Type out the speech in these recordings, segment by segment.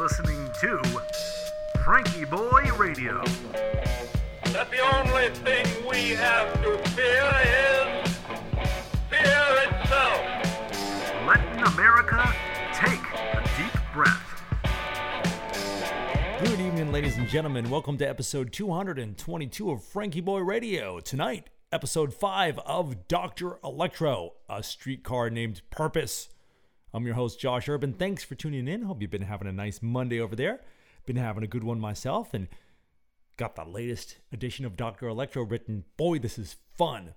listening to FrankieBoi Radio. that the only thing we have to fear is fear itself. Letting America take a deep breath. Good evening, ladies and gentlemen. Welcome to episode 222 of FrankieBoi Radio. Tonight, episode 5 of Dr. Electro, a streetcar named Purpose. I'm your host, Josh Urban. Thanks for tuning in. Hope you've been having a nice Monday over there. Been having a good one myself and got the latest edition of Dr. Electro written. Boy, this is fun.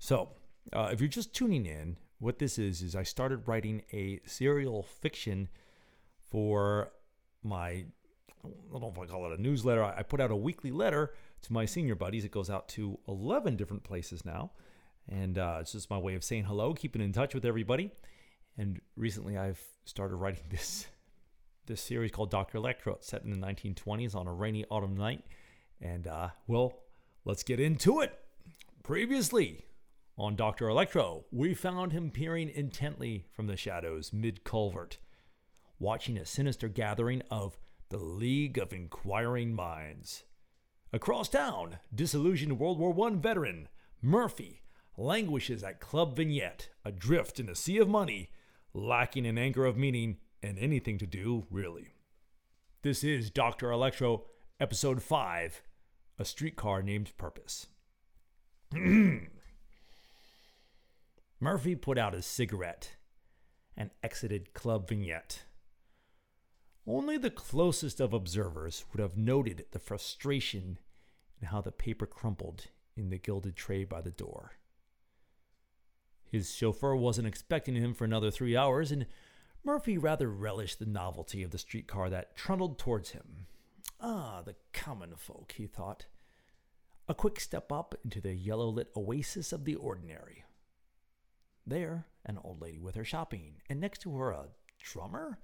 So, uh, if you're just tuning in, what this is, is I started writing a serial fiction for my I don't know if I call it a newsletter. I put out a weekly letter to my senior buddies. It goes out to 11 different places now. And uh, it's just my way of saying hello, keeping in touch with everybody. And recently I've started writing this this series called Dr. Electro. Set in the 1920s on a rainy autumn night. And, uh, well, let's get into it. Previously on Dr. Electro, we found him peering intently from the shadows mid culvert watching a sinister gathering of the League of Inquiring Minds. Across town, disillusioned World War I veteran Murphy languishes at Club Vignette, adrift in a sea of money, lacking an anchor of meaning and anything to do, really. This is Dr. Electro, Episode 5 A Streetcar Named Purpose. Murphy put out his cigarette and exited Club Vignette. Only the closest of observers would have noted the frustration in how the paper crumpled in the gilded tray by the door. His chauffeur wasn't expecting him for another three hours, and Murphy rather relished the novelty of the streetcar that trundled towards him. Ah, the common folk, he thought. A quick step up into the yellow lit oasis of the ordinary. There, an old lady with her shopping, and next to her a drummer?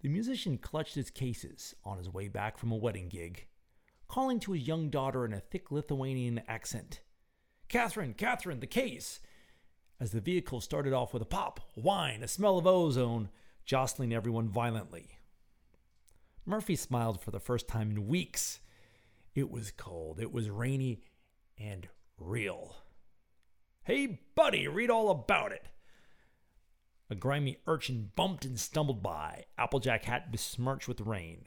The musician clutched his cases on his way back from a wedding gig, calling to his young daughter in a thick Lithuanian accent Catherine, Catherine, the case! As the vehicle started off with a pop, a whine, a smell of ozone, jostling everyone violently. Murphy smiled for the first time in weeks. It was cold, it was rainy, and real. Hey, buddy, read all about it. A grimy urchin bumped and stumbled by, Applejack hat besmirched with rain.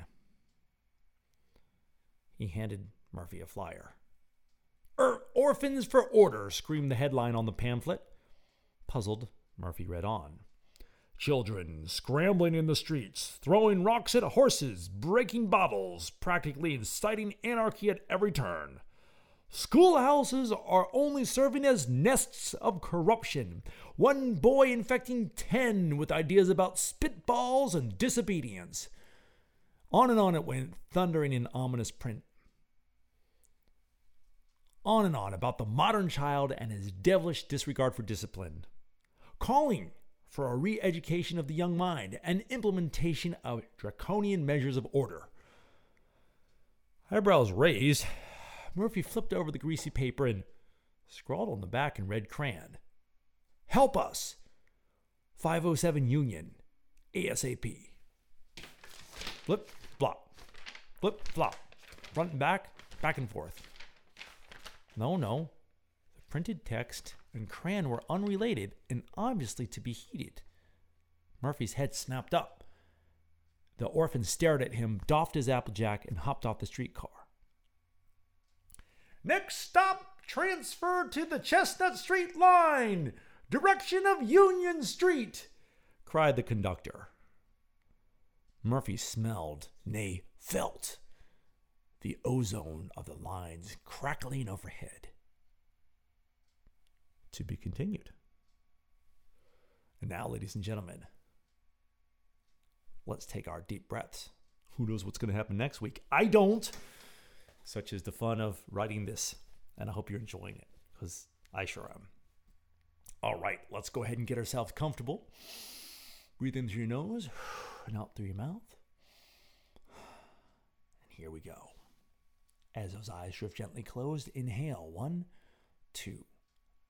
He handed Murphy a flyer. Er, orphans for order, screamed the headline on the pamphlet. Puzzled, Murphy read on. Children scrambling in the streets, throwing rocks at horses, breaking bottles, practically inciting anarchy at every turn. Schoolhouses are only serving as nests of corruption. One boy infecting ten with ideas about spitballs and disobedience. On and on it went, thundering in ominous print. On and on about the modern child and his devilish disregard for discipline. Calling for a re education of the young mind and implementation of draconian measures of order. Eyebrows raised, Murphy flipped over the greasy paper and scrawled on the back in red crayon Help us! 507 Union, ASAP. Flip, flop. Flip, flop. Front and back, back and forth. No, no. Printed text and crayon were unrelated and obviously to be heated. Murphy's head snapped up. The orphan stared at him, doffed his applejack, and hopped off the streetcar. Next stop, transfer to the Chestnut Street line, direction of Union Street, cried the conductor. Murphy smelled, nay, felt, the ozone of the lines crackling overhead. To be continued. And now, ladies and gentlemen, let's take our deep breaths. Who knows what's going to happen next week? I don't such is the fun of writing this. And I hope you're enjoying it because I sure am. All right, let's go ahead and get ourselves comfortable. Breathe in through your nose and out through your mouth. And here we go. As those eyes drift gently closed, inhale one, two,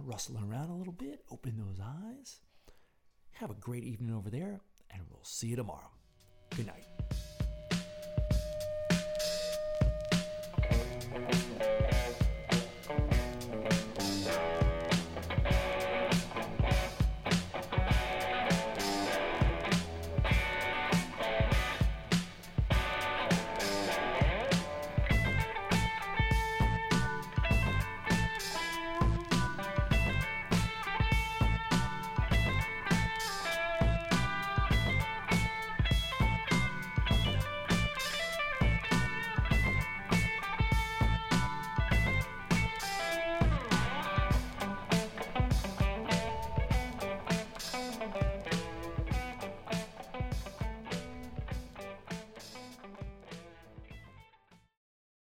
Rustling around a little bit. Open those eyes. Have a great evening over there, and we'll see you tomorrow. Good night.